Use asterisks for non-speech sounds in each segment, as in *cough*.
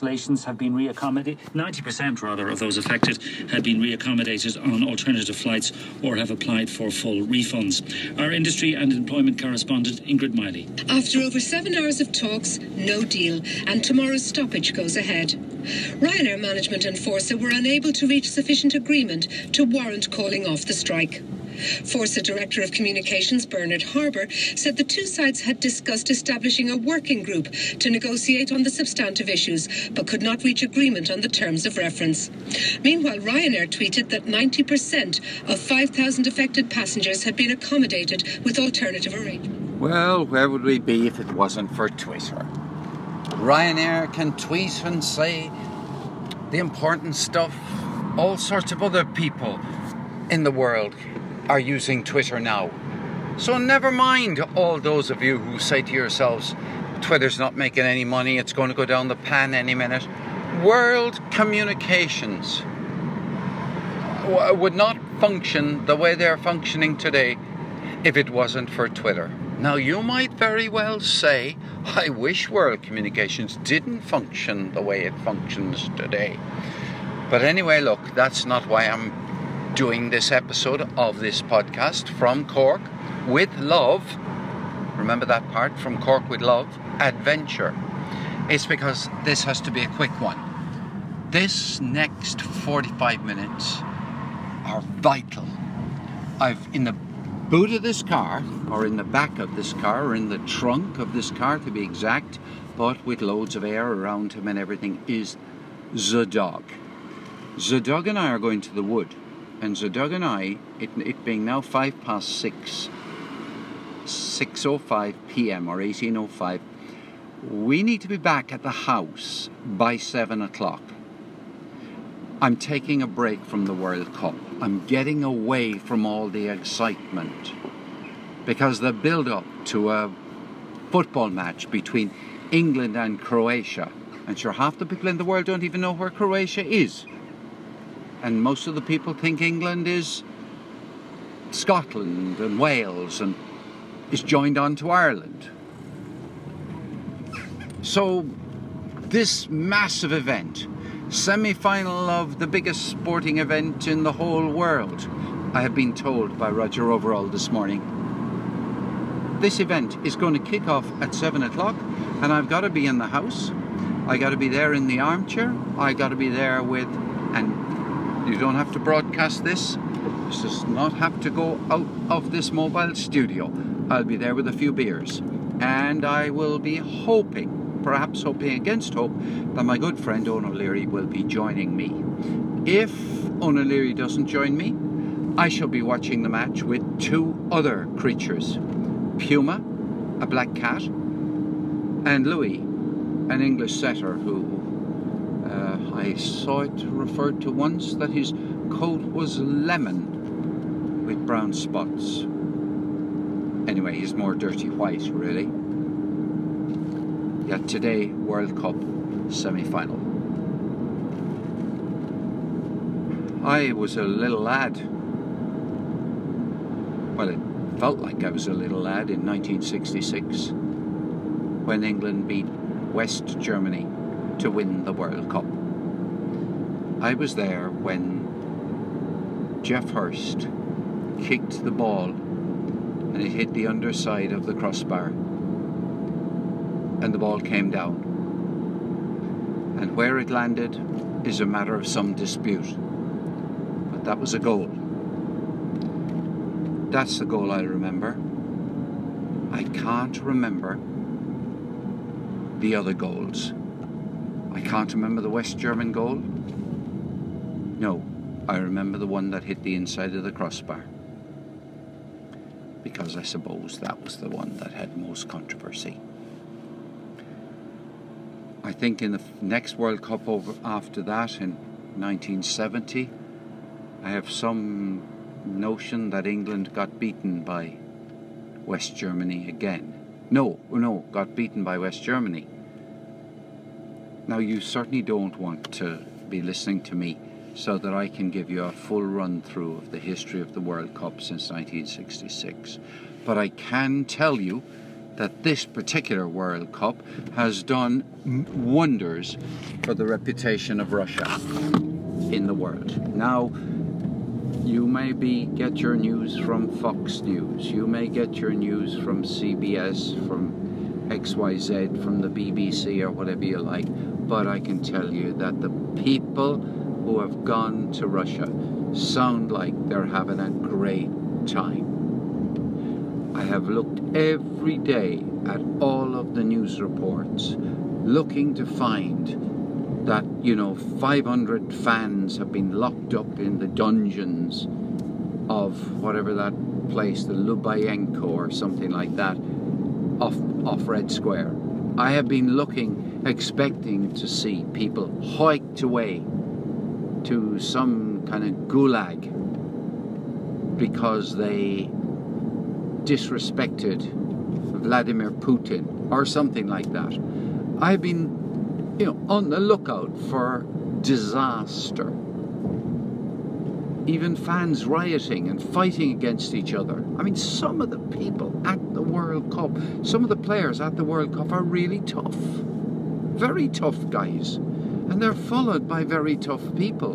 Installations have been reaccommodated. 90% rather of those affected have been reaccommodated on alternative flights or have applied for full refunds. Our industry and employment correspondent Ingrid Miley. After over seven hours of talks, no deal, and tomorrow's stoppage goes ahead. Ryanair management and Forsa were unable to reach sufficient agreement to warrant calling off the strike. Forsa Director of Communications Bernard Harbour said the two sides had discussed establishing a working group to negotiate on the substantive issues, but could not reach agreement on the terms of reference. Meanwhile, Ryanair tweeted that 90% of 5,000 affected passengers had been accommodated with alternative arrangements. Well, where would we be if it wasn't for Twitter? Ryanair can tweet and say the important stuff. All sorts of other people in the world are using Twitter now. So never mind all those of you who say to yourselves, Twitter's not making any money, it's going to go down the pan any minute. World communications would not function the way they're functioning today if it wasn't for Twitter. Now, you might very well say, I wish world communications didn't function the way it functions today. But anyway, look, that's not why I'm doing this episode of this podcast from Cork with love. Remember that part from Cork with love? Adventure. It's because this has to be a quick one. This next 45 minutes are vital. I've in the boot of this car, or in the back of this car, or in the trunk of this car to be exact, but with loads of air around him and everything, is the dog. The dog and I are going to the wood and Zadug and I, it, it being now five past six, 6.05 p.m. or 18.05, we need to be back at the house by seven o'clock. I'm taking a break from the World Cup. I'm getting away from all the excitement because the build up to a football match between England and Croatia, and sure, half the people in the world don't even know where Croatia is and most of the people think England is Scotland and Wales and is joined on to Ireland. So, this massive event, semi final of the biggest sporting event in the whole world, I have been told by Roger Overall this morning. This event is going to kick off at 7 o'clock, and I've got to be in the house. I got to be there in the armchair. I got to be there with, you don't have to broadcast this. This does not have to go out of this mobile studio. I'll be there with a few beers. And I will be hoping, perhaps hoping against hope, that my good friend Owen O'Leary will be joining me. If Owen O'Leary doesn't join me, I shall be watching the match with two other creatures Puma, a black cat, and Louis, an English setter who I saw it referred to once that his coat was lemon with brown spots. Anyway, he's more dirty white, really. Yet today, World Cup semi final. I was a little lad. Well, it felt like I was a little lad in 1966 when England beat West Germany to win the World Cup. I was there when Geoff Hurst kicked the ball and it hit the underside of the crossbar and the ball came down. And where it landed is a matter of some dispute. But that was a goal. That's the goal I remember. I can't remember the other goals. I can't remember the West German goal. No, I remember the one that hit the inside of the crossbar. Because I suppose that was the one that had most controversy. I think in the next World Cup over after that in 1970, I have some notion that England got beaten by West Germany again. No, no, got beaten by West Germany. Now, you certainly don't want to be listening to me so that I can give you a full run through of the history of the World Cup since 1966. But I can tell you that this particular World Cup has done wonders for the reputation of Russia in the world. Now, you may be get your news from Fox News, you may get your news from CBS, from XYZ, from the BBC, or whatever you like, but I can tell you that the people who have gone to Russia sound like they're having a great time. I have looked every day at all of the news reports looking to find that, you know, 500 fans have been locked up in the dungeons of whatever that place, the Lubyanka or something like that, off, off Red Square. I have been looking, expecting to see people hiked away to some kind of gulag because they disrespected Vladimir Putin or something like that. I've been, you know, on the lookout for disaster. Even fans rioting and fighting against each other. I mean, some of the people at the World Cup, some of the players at the World Cup are really tough. Very tough guys. And they're followed by very tough people.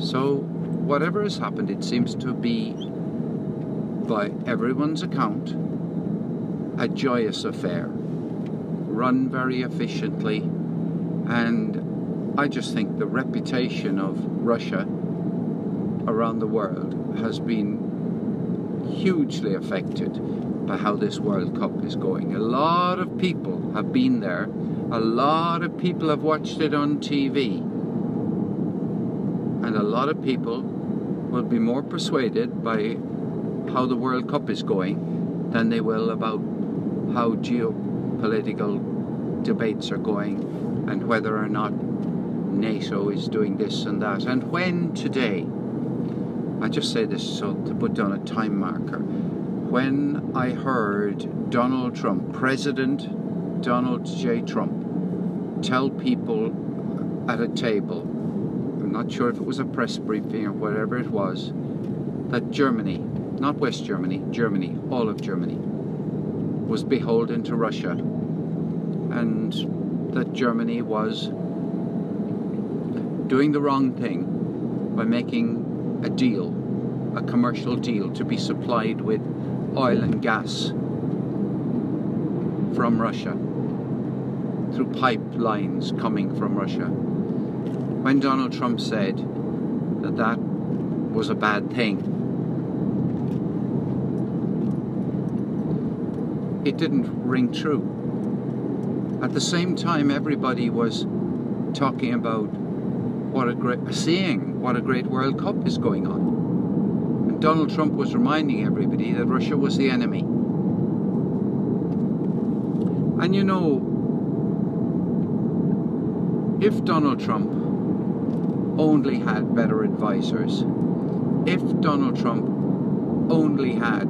So, whatever has happened, it seems to be, by everyone's account, a joyous affair, run very efficiently, and I just think the reputation of Russia around the world has been hugely affected by how this World Cup is going. A lot of people have been there, a lot of people have watched it on TV and a lot of people will be more persuaded by how the World Cup is going than they will about how geopolitical debates are going and whether or not NATO is doing this and that. And when today, I just say this so to put down a time marker, when I heard Donald Trump, President Donald J. Trump, tell people at a table I'm not sure if it was a press briefing or whatever it was, that Germany, not West Germany, Germany, all of Germany, was beholden to Russia and that Germany was doing the wrong thing by making a deal, a commercial deal to be supplied with oil and gas from Russia through pipelines coming from Russia when Donald Trump said that that was a bad thing, it didn't ring true. At the same time, everybody was talking about what a great, seeing what a great World Cup is going on. And Donald Trump was reminding everybody that Russia was the enemy. And you know, if Donald Trump only had better advisors, if Donald Trump only had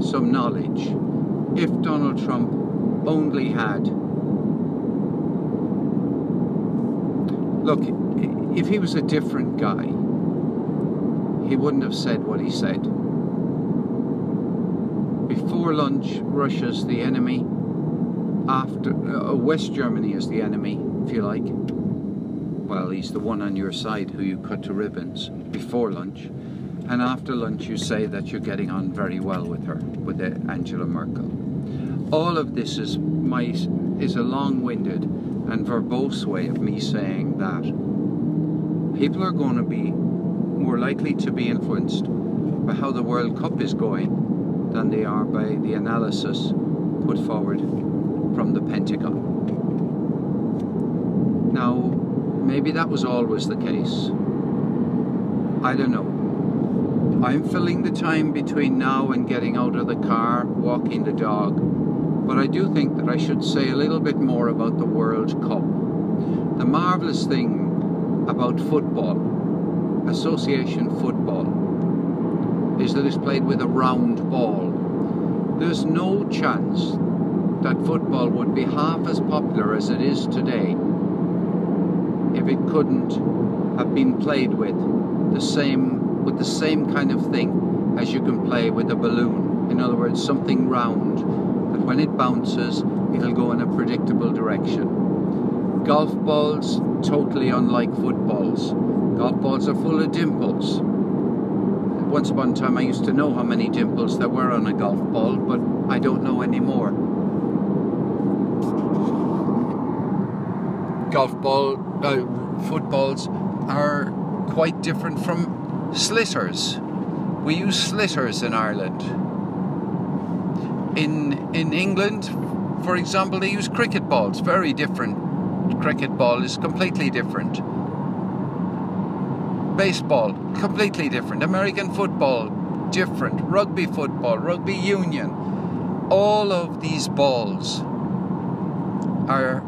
some knowledge, if Donald Trump only had. Look, if he was a different guy, he wouldn't have said what he said. Before lunch, Russia's the enemy. After uh, West Germany is the enemy, if you like well, he's the one on your side who you cut to ribbons before lunch. And after lunch, you say that you're getting on very well with her, with Angela Merkel. All of this is my is a long-winded and verbose way of me saying that people are going to be more likely to be influenced by how the World Cup is going than they are by the analysis put forward from the Pentagon. Maybe that was always the case. I don't know. I'm filling the time between now and getting out of the car, walking the dog, but I do think that I should say a little bit more about the World Cup. The marvellous thing about football, association football, is that it's played with a round ball. There's no chance that football would be half as popular as it is today if it couldn't have been played with the same with the same kind of thing as you can play with a balloon. In other words, something round that when it bounces, it'll go in a predictable direction. Golf balls, totally unlike footballs. Golf balls are full of dimples. Once upon a time, I used to know how many dimples there were on a golf ball, but I don't know anymore. Golf ball, uh, footballs are quite different from sliotars. We use sliotars in Ireland. In in England, for example, they use cricket balls. Very different. Cricket ball is completely different. Baseball, completely different. American football, different. Rugby football, rugby union. All of these balls are,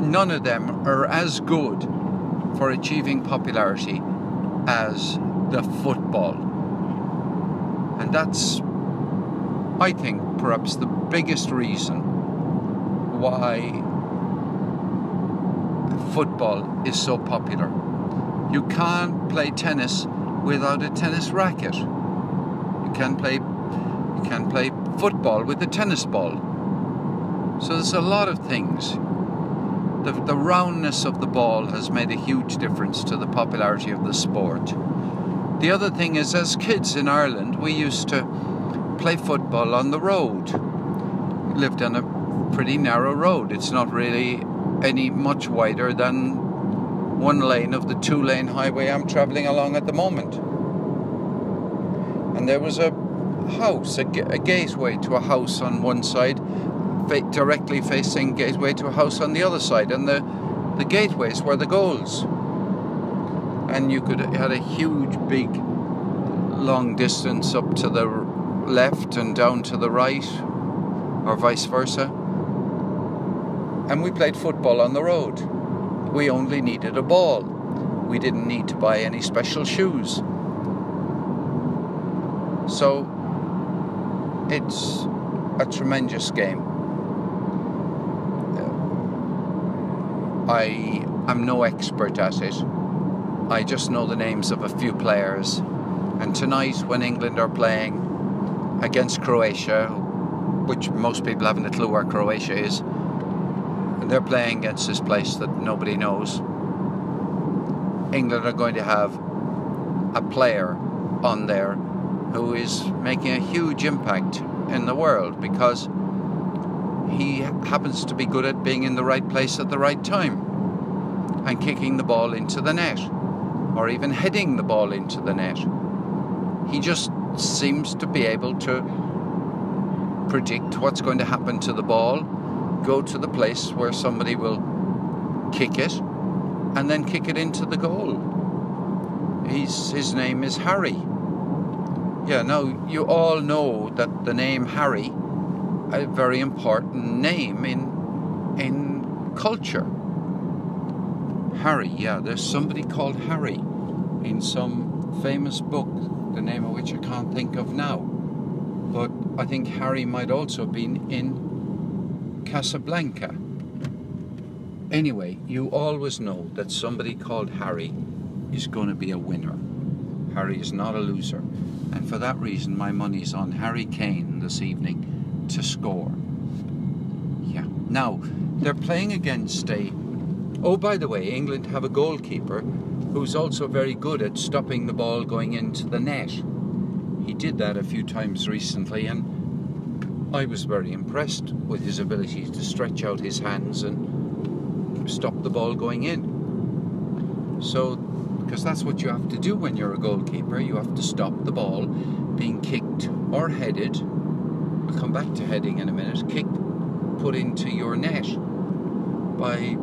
none of them are as good for achieving popularity as the football. And that's, I think, perhaps the biggest reason why football is so popular. You can't play tennis without a tennis racket. You can play you can play football with a tennis ball. So there's a lot of things. The, the roundness of the ball has made a huge difference to the popularity of the sport. The other thing is, as kids in Ireland, we used to play football on the road. We lived on a pretty narrow road. It's not really any much wider than one lane of the two lane highway I'm travelling along at the moment. And there was a house, a, a gateway to a house on one side, directly facing gateway to a house on the other side, and the, the gateways were the goals. And you could had a huge, big, long distance up to the left and down to the right, or vice versa. And we played football on the road we only needed a ball. We didn't need to buy any special shoes. So it's a tremendous game. I am no expert at it. I just know the names of a few players. And tonight, when England are playing against Croatia, which most people haven't a clue where Croatia is, and they're playing against this place that nobody knows. England are going to have a player on there who is making a huge impact in the world because he happens to be good at being in the right place at the right time and kicking the ball into the net or even heading the ball into the net. He just seems to be able to predict what's going to happen to the ball go to the place where somebody will kick it and then kick it into the goal. He's, his name is Harry. Yeah, now you all know that the name Harry, a very important name in in culture. Harry, yeah, there's somebody called Harry in some famous book, the name of which I can't think of now. But I think Harry might also have been in Casablanca. Anyway, you always know that somebody called Harry is going to be a winner. Harry is not a loser. And for that reason, my money's on Harry Kane this evening to score. Yeah. Now, they're playing against a. Oh, by the way, England have a goalkeeper who's also very good at stopping the ball going into the net. He did that a few times recently, and I was very impressed with his ability to stretch out his hands and stop the ball going in. So, because that's what you have to do when you're a goalkeeper, you have to stop the ball being kicked or headed. I'll come back to heading in a minute. Kicked, put into your net by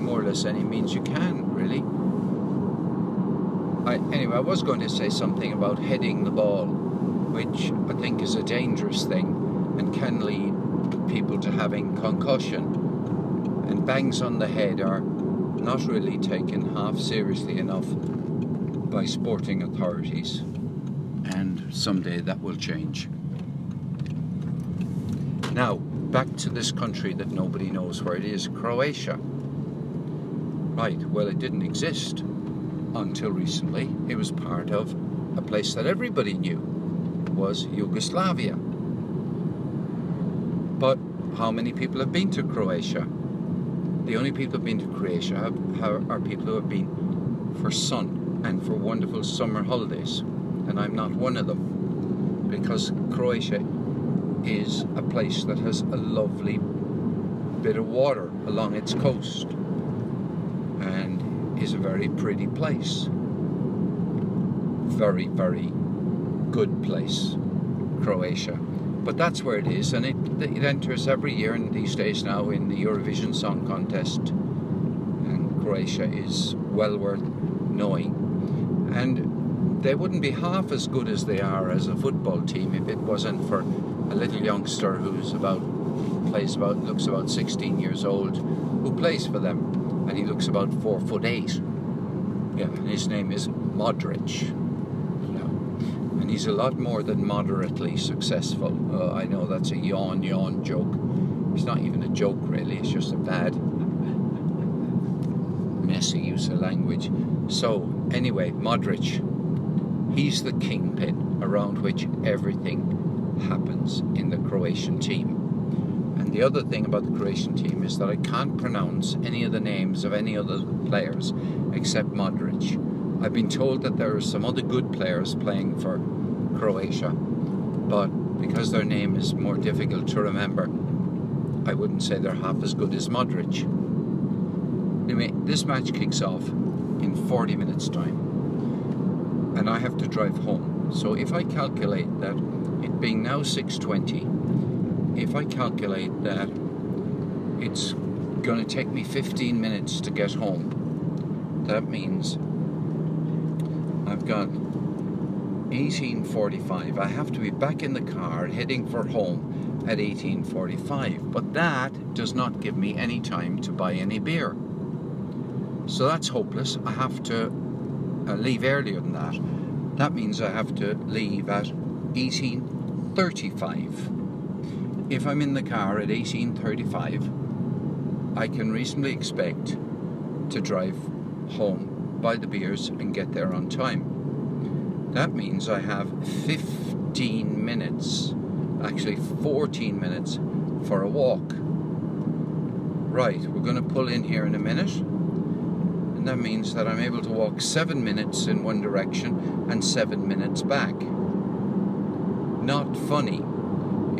more or less any means you can, really. I, anyway, I was going to say something about heading the ball, which I think is a dangerous thing and can lead people to having concussion. And bangs on the head are not really taken half seriously enough by sporting authorities. And someday that will change. Now, back to this country that nobody knows where it is Croatia. Right, well, it didn't exist until recently. It was part of a place that everybody knew was Yugoslavia But how many people have been to Croatia? The only people who've been to Croatia have, are people who have been for sun and for wonderful summer holidays. And I'm not one of them because Croatia is a place that has a lovely bit of water along its coast and is a very pretty place. Very, very good place, Croatia. But that's where it is, and it, it enters every year in these days now in the Eurovision Song Contest. And Croatia is well worth knowing. And they wouldn't be half as good as they are as a football team if it wasn't for a little youngster who's about plays about looks about 16 years old who plays for them and he looks about four foot eight. Yeah. And his name is Modric. Yeah. and he's a lot more than moderately successful. Uh, I know that's a yawn yawn joke. It's not even a joke really. It's just a bad *laughs* messy use of language. So anyway Modric he's the kingpin around which everything happens in the Croatian team. And the other thing about the Croatian team is that I can't pronounce any of the names of any other players except Modric. I've been told that there are some other good players playing for Croatia, but because their name is more difficult to remember, I wouldn't say they're half as good as Modric. Anyway, this match kicks off in 40 minutes' time, and I have to drive home. So if I calculate that it being now 6.20, if I calculate that it's going to take me 15 minutes to get home, that means I've got 1845. I have to be back in the car heading for home at 1845. But that does not give me any time to buy any beer. So that's hopeless. I have to uh, leave earlier than that. That means I have to leave at 1835. If I'm in the car at 1835, I can reasonably expect to drive home, buy the beers, and get there on time. That means I have 15 minutes, actually 14 minutes, for a walk. Right, we're going to pull in here in a minute, and that means that I'm able to walk seven minutes in one direction and seven minutes back not funny.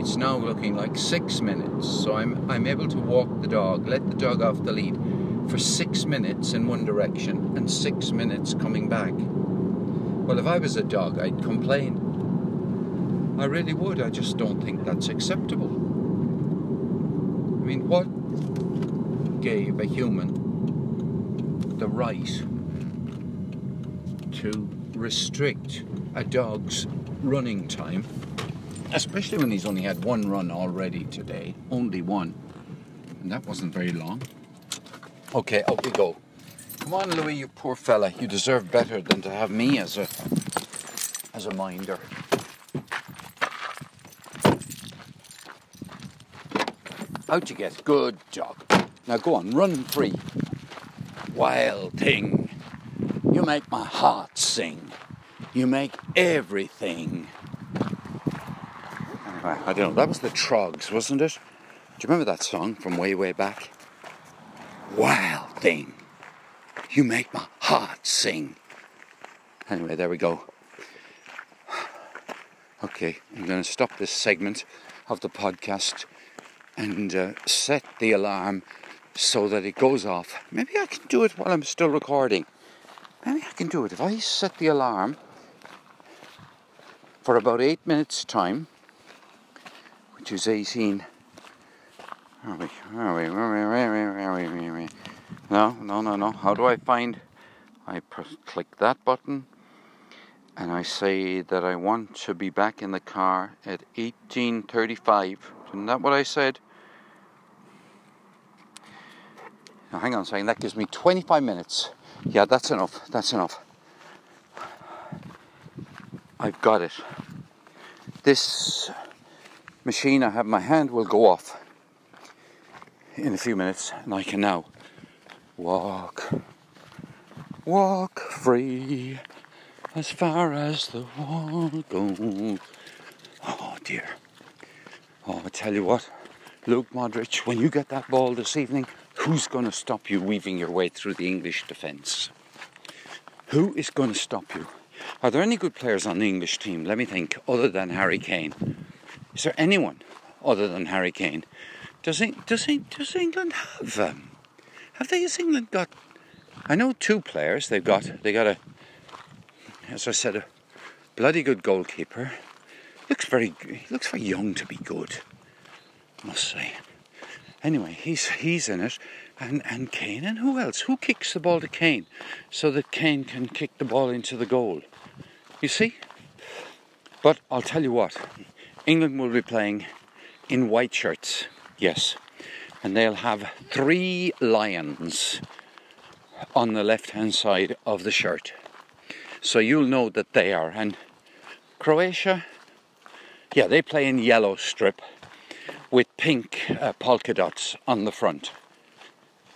It's now looking like six minutes, so I'm, I'm able to walk the dog, let the dog off the lead for six minutes in one direction and six minutes coming back. Well, if I was a dog, I'd complain. I really would. I just don't think that's acceptable. I mean, what gave a human the right to restrict a dog's running time especially when he's only had one run already today, only one, and that wasn't very long. Okay, up we go. Come on, Louis, you poor fella. You deserve better than to have me as a as a minder. Out you get. Good job. Now go on, run free. Wild thing. You make my heart sing. You make everything I don't know. That was the Troggs, wasn't it? Do you remember that song from way, way back? Wild thing. You make my heart sing. Anyway, there we go. Okay, I'm going to stop this segment of the podcast and uh, set the alarm so that it goes off. Maybe I can do it while I'm still recording. Maybe I can do it. If I set the alarm for about eight minutes' time, which is 18. Are we? Are we? Are we? Are we? No, no, no, no. How do I find? I click that button and I say that I want to be back in the car at 18:35. Isn't that what I said? Now, hang on a second. That gives me 25 minutes. Yeah, that's enough. That's enough. I've got it. This machine I have in my hand will go off in a few minutes, and I can now walk, walk free as far as the wall goes. Oh dear. Oh, I tell you what, Luke Modric, when you get that ball this evening, who's going to stop you weaving your way through the English defence? Who is going to stop you? Are there any good players on the English team, let me think, other than Harry Kane? Is there anyone other than Harry Kane? Does, does, does England have. Um, have they, has England got. I know two players they've got. They got a. As I said, a bloody good goalkeeper. Looks very. He looks very young to be good. Must say. Anyway, he's he's in it, and and Kane and who else? Who kicks the ball to Kane, so that Kane can kick the ball into the goal? You see. But I'll tell you what, England will be playing in white shirts, yes, and they'll have three lions on the left hand side of the shirt. So you'll know that they are. And Croatia, yeah, they play in yellow strip with pink uh, polka dots on the front.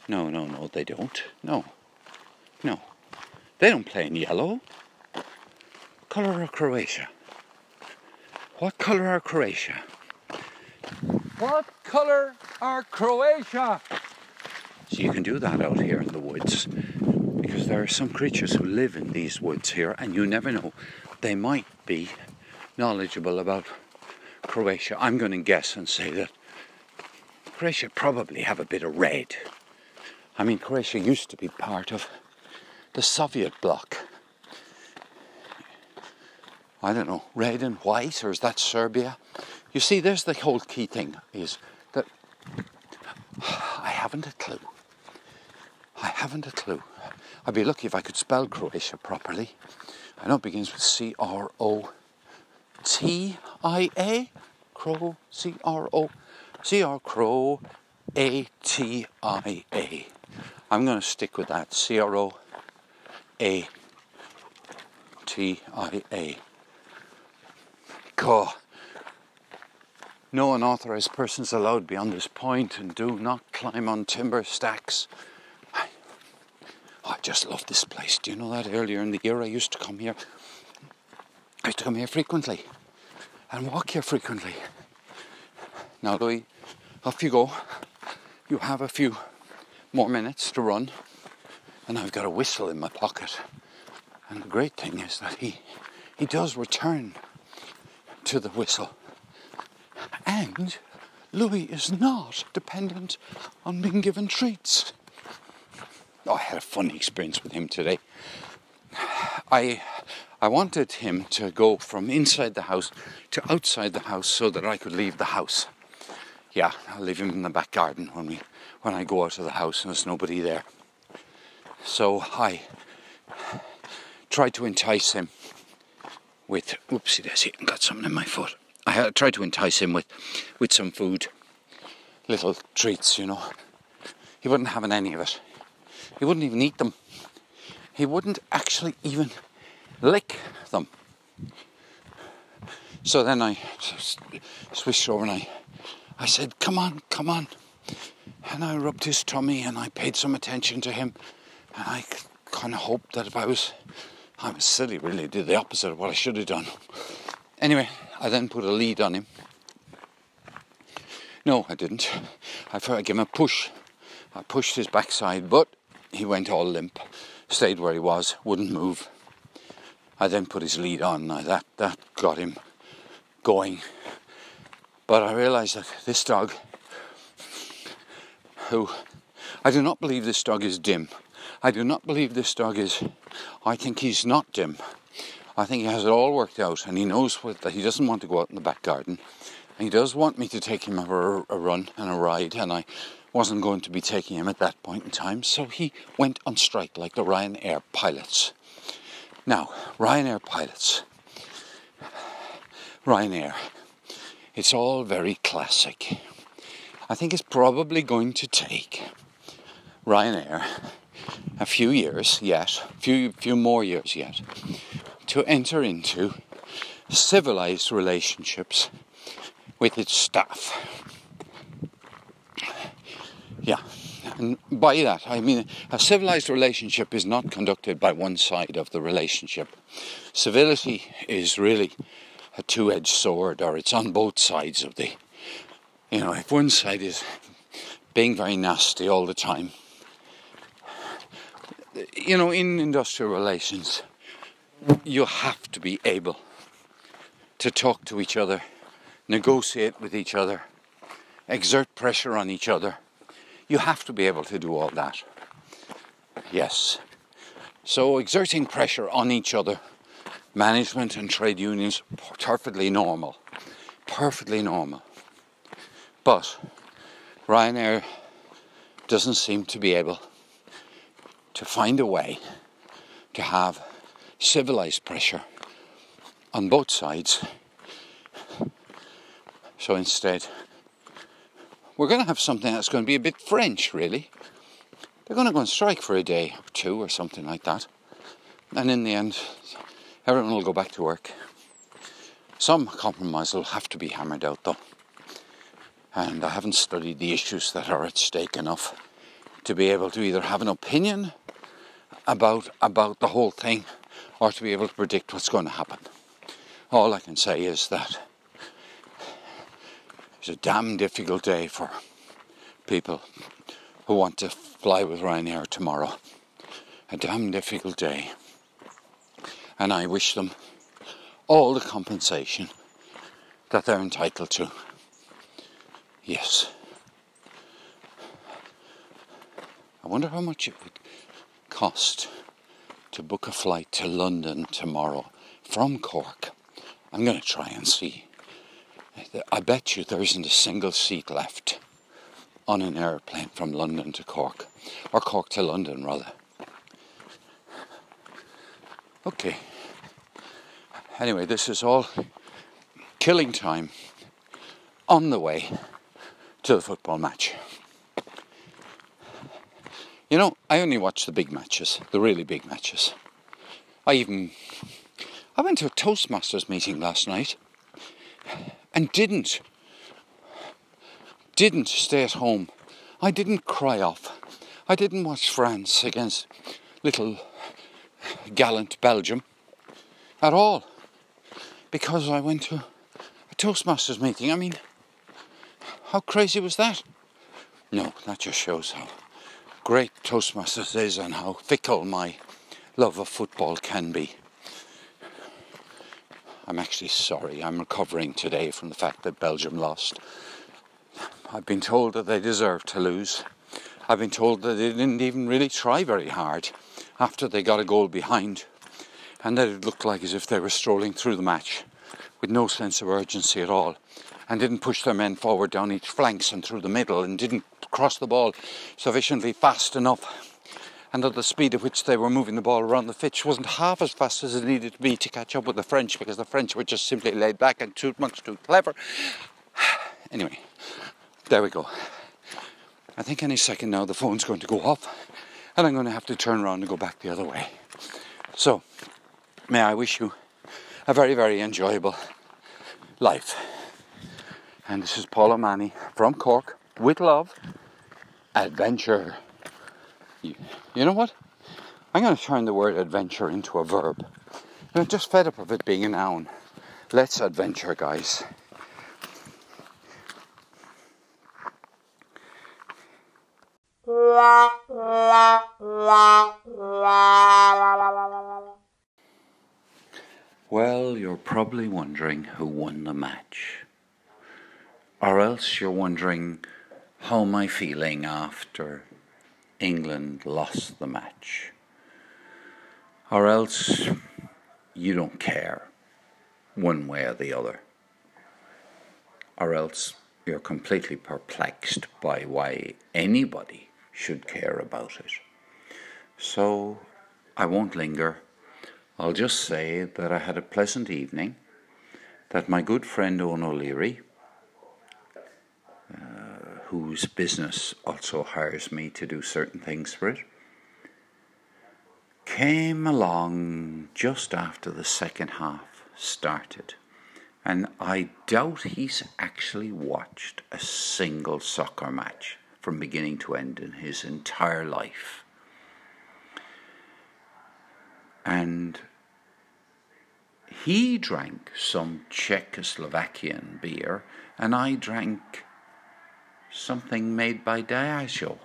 No, no, no, they don't. No, no. They don't play in yellow. Colour of Croatia. What colour are Croatia? What colour are Croatia? So you can do that out here in the woods because there are some creatures who live in these woods here and you never know. They might be knowledgeable about Croatia. I'm going to guess and say that Croatia probably have a bit of red. I mean, Croatia used to be part of the Soviet bloc. I don't know, red and white, or is that Serbia? You see, there's the whole key thing is that I haven't a clue. I haven't a clue. I'd be lucky if I could spell Croatia properly. I know it begins with C R O T I A. Crow, C R O, C R Crow, A T I A. I'm going to stick with that. C R O A T I A. God. No unauthorized persons allowed beyond this point and do not climb on timber stacks. I, I just love this place. Do you know that earlier in the year I used to come here? I used to come here frequently and walk here frequently. Now, Louis, off you go. You have a few more minutes to run, and I've got a whistle in my pocket. And the great thing is that he, he does return to the whistle. And Louis is not dependent on being given treats. Oh, I had a funny experience with him today. I I wanted him to go from inside the house to outside the house so that I could leave the house. Yeah, I'll leave him in the back garden when we when I go out of the house and there's nobody there. So I tried to entice him with oopsie daisy got something in my foot. I tried to entice him with with some food, little treats, you know. He wasn't having any of it. He wouldn't even eat them. He wouldn't actually even lick them. So then I switched over and I, I said, Come on, come on. And I rubbed his tummy and I paid some attention to him. And I kind of hoped that if I was, I was silly really, did the opposite of what I should have done. Anyway, I then put a lead on him. No, I didn't. I thought I gave him a push. I pushed his backside, but he went all limp, stayed where he was, wouldn't move. I then put his lead on. Now that that got him going. But I realised that this dog, who I do not believe this dog is dim. I do not believe this dog is. I think he's not dim. I think he has it all worked out, and he knows that he doesn't want to go out in the back garden. He does want me to take him for a run and a ride, and I wasn't going to be taking him at that point in time, so he went on strike like the Ryanair pilots. Now, Ryanair pilots, Ryanair, it's all very classic. I think it's probably going to take Ryanair a few years yet, a few, few more years yet, to enter into civilized relationships with its staff. Yeah. And by that, I mean a civilized relationship is not conducted by one side of the relationship. Civility is really a two edged sword, or it's on both sides of the You know, if one side is being very nasty all the time, you know, in industrial relations, you have to be able to talk to each other, negotiate with each other, exert pressure on each other. You have to be able to do all that. Yes. So, exerting pressure on each other, management and trade unions, perfectly normal. Perfectly normal. But Ryanair doesn't seem to be able to find a way to have civilized pressure on both sides. So instead, we're going to have something that's going to be a bit French, really. They're going to go on strike for a day or two or something like that. And in the end, everyone will go back to work. Some compromise will have to be hammered out, though. And I haven't studied the issues that are at stake enough to be able to either have an opinion about about the whole thing or to be able to predict what's going to happen. All I can say is that it's a damn difficult day for people who want to fly with Ryanair tomorrow. A damn difficult day. And I wish them all the compensation that they're entitled to. Yes. I wonder how much it would cost to book a flight to London tomorrow from Cork. I'm going to try and see. I bet you there isn't a single seat left on an airplane from London to Cork, or Cork to London rather. Okay. Anyway, this is all killing time on the way to the football match. You know, I only watch the big matches, the really big matches. I even I went to a Toastmasters meeting last night and didn't didn't stay at home. I didn't cry off. I didn't watch France against little gallant Belgium at all because I went to a Toastmasters meeting. I mean, how crazy was that? No, that just shows how great Toastmasters is and how fickle my love of football can be. I'm actually sorry, I'm recovering today from the fact that Belgium lost. I've been told that they deserved to lose. I've been told that they didn't even really try very hard after they got a goal behind, and that it looked like as if they were strolling through the match with no sense of urgency at all, and didn't push their men forward down each flanks and through the middle, and didn't cross the ball sufficiently fast enough and at the speed at which they were moving the ball around the pitch wasn't half as fast as it needed to be to catch up with the French because the French were just simply laid back and too much too clever. *sighs* Anyway, there we go. I think any second now the phone's going to go off and I'm going to have to turn around and go back the other way. So, may I wish you a very, very enjoyable life. And this is Paul O'Mahony from Cork with love adventure. You, you know what? I'm going to turn the word adventure into a verb. I'm just fed up of it being a noun. Let's adventure, guys. Well, you're probably wondering who won the match. Or else you're wondering how am I feeling after England lost the match? Or else you don't care one way or the other. Or else you're completely perplexed by why anybody should care about it. So I won't linger. I'll just say that I had a pleasant evening, that my good friend Owen O'Leary, whose business also hires me to do certain things for it, came along just after the second half started. And I doubt he's actually watched a single soccer match from beginning to end in his entire life. And he drank some Czechoslovakian beer, and I drank something made by Diageo,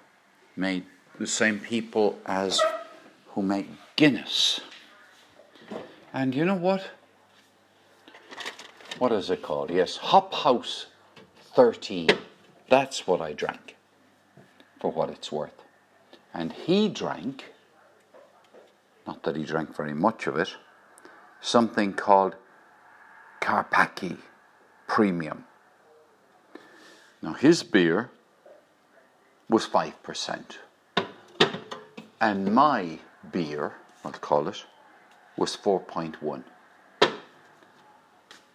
made the same people as who make Guinness. And you know what? What is it called? Yes, Hop House 13. That's what I drank, for what it's worth. And he drank, not that he drank very much of it, something called Carpacci Premium. Now, his beer was 5%, and my beer, I'll call it, was 4.1.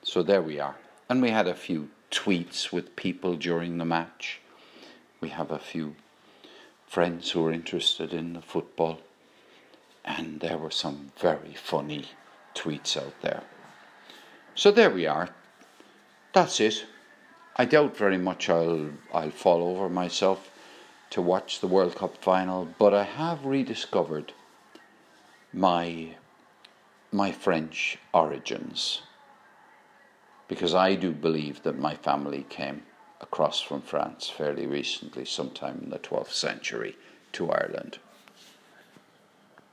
So there we are. And we had a few tweets with people during the match. We have a few friends who are interested in the football, and there were some very funny tweets out there. So there we are. That's it. I doubt very much I'll I'll fall over myself to watch the World Cup final, but I have rediscovered my my French origins because I do believe that my family came across from France fairly recently, sometime in the 12th century, to Ireland.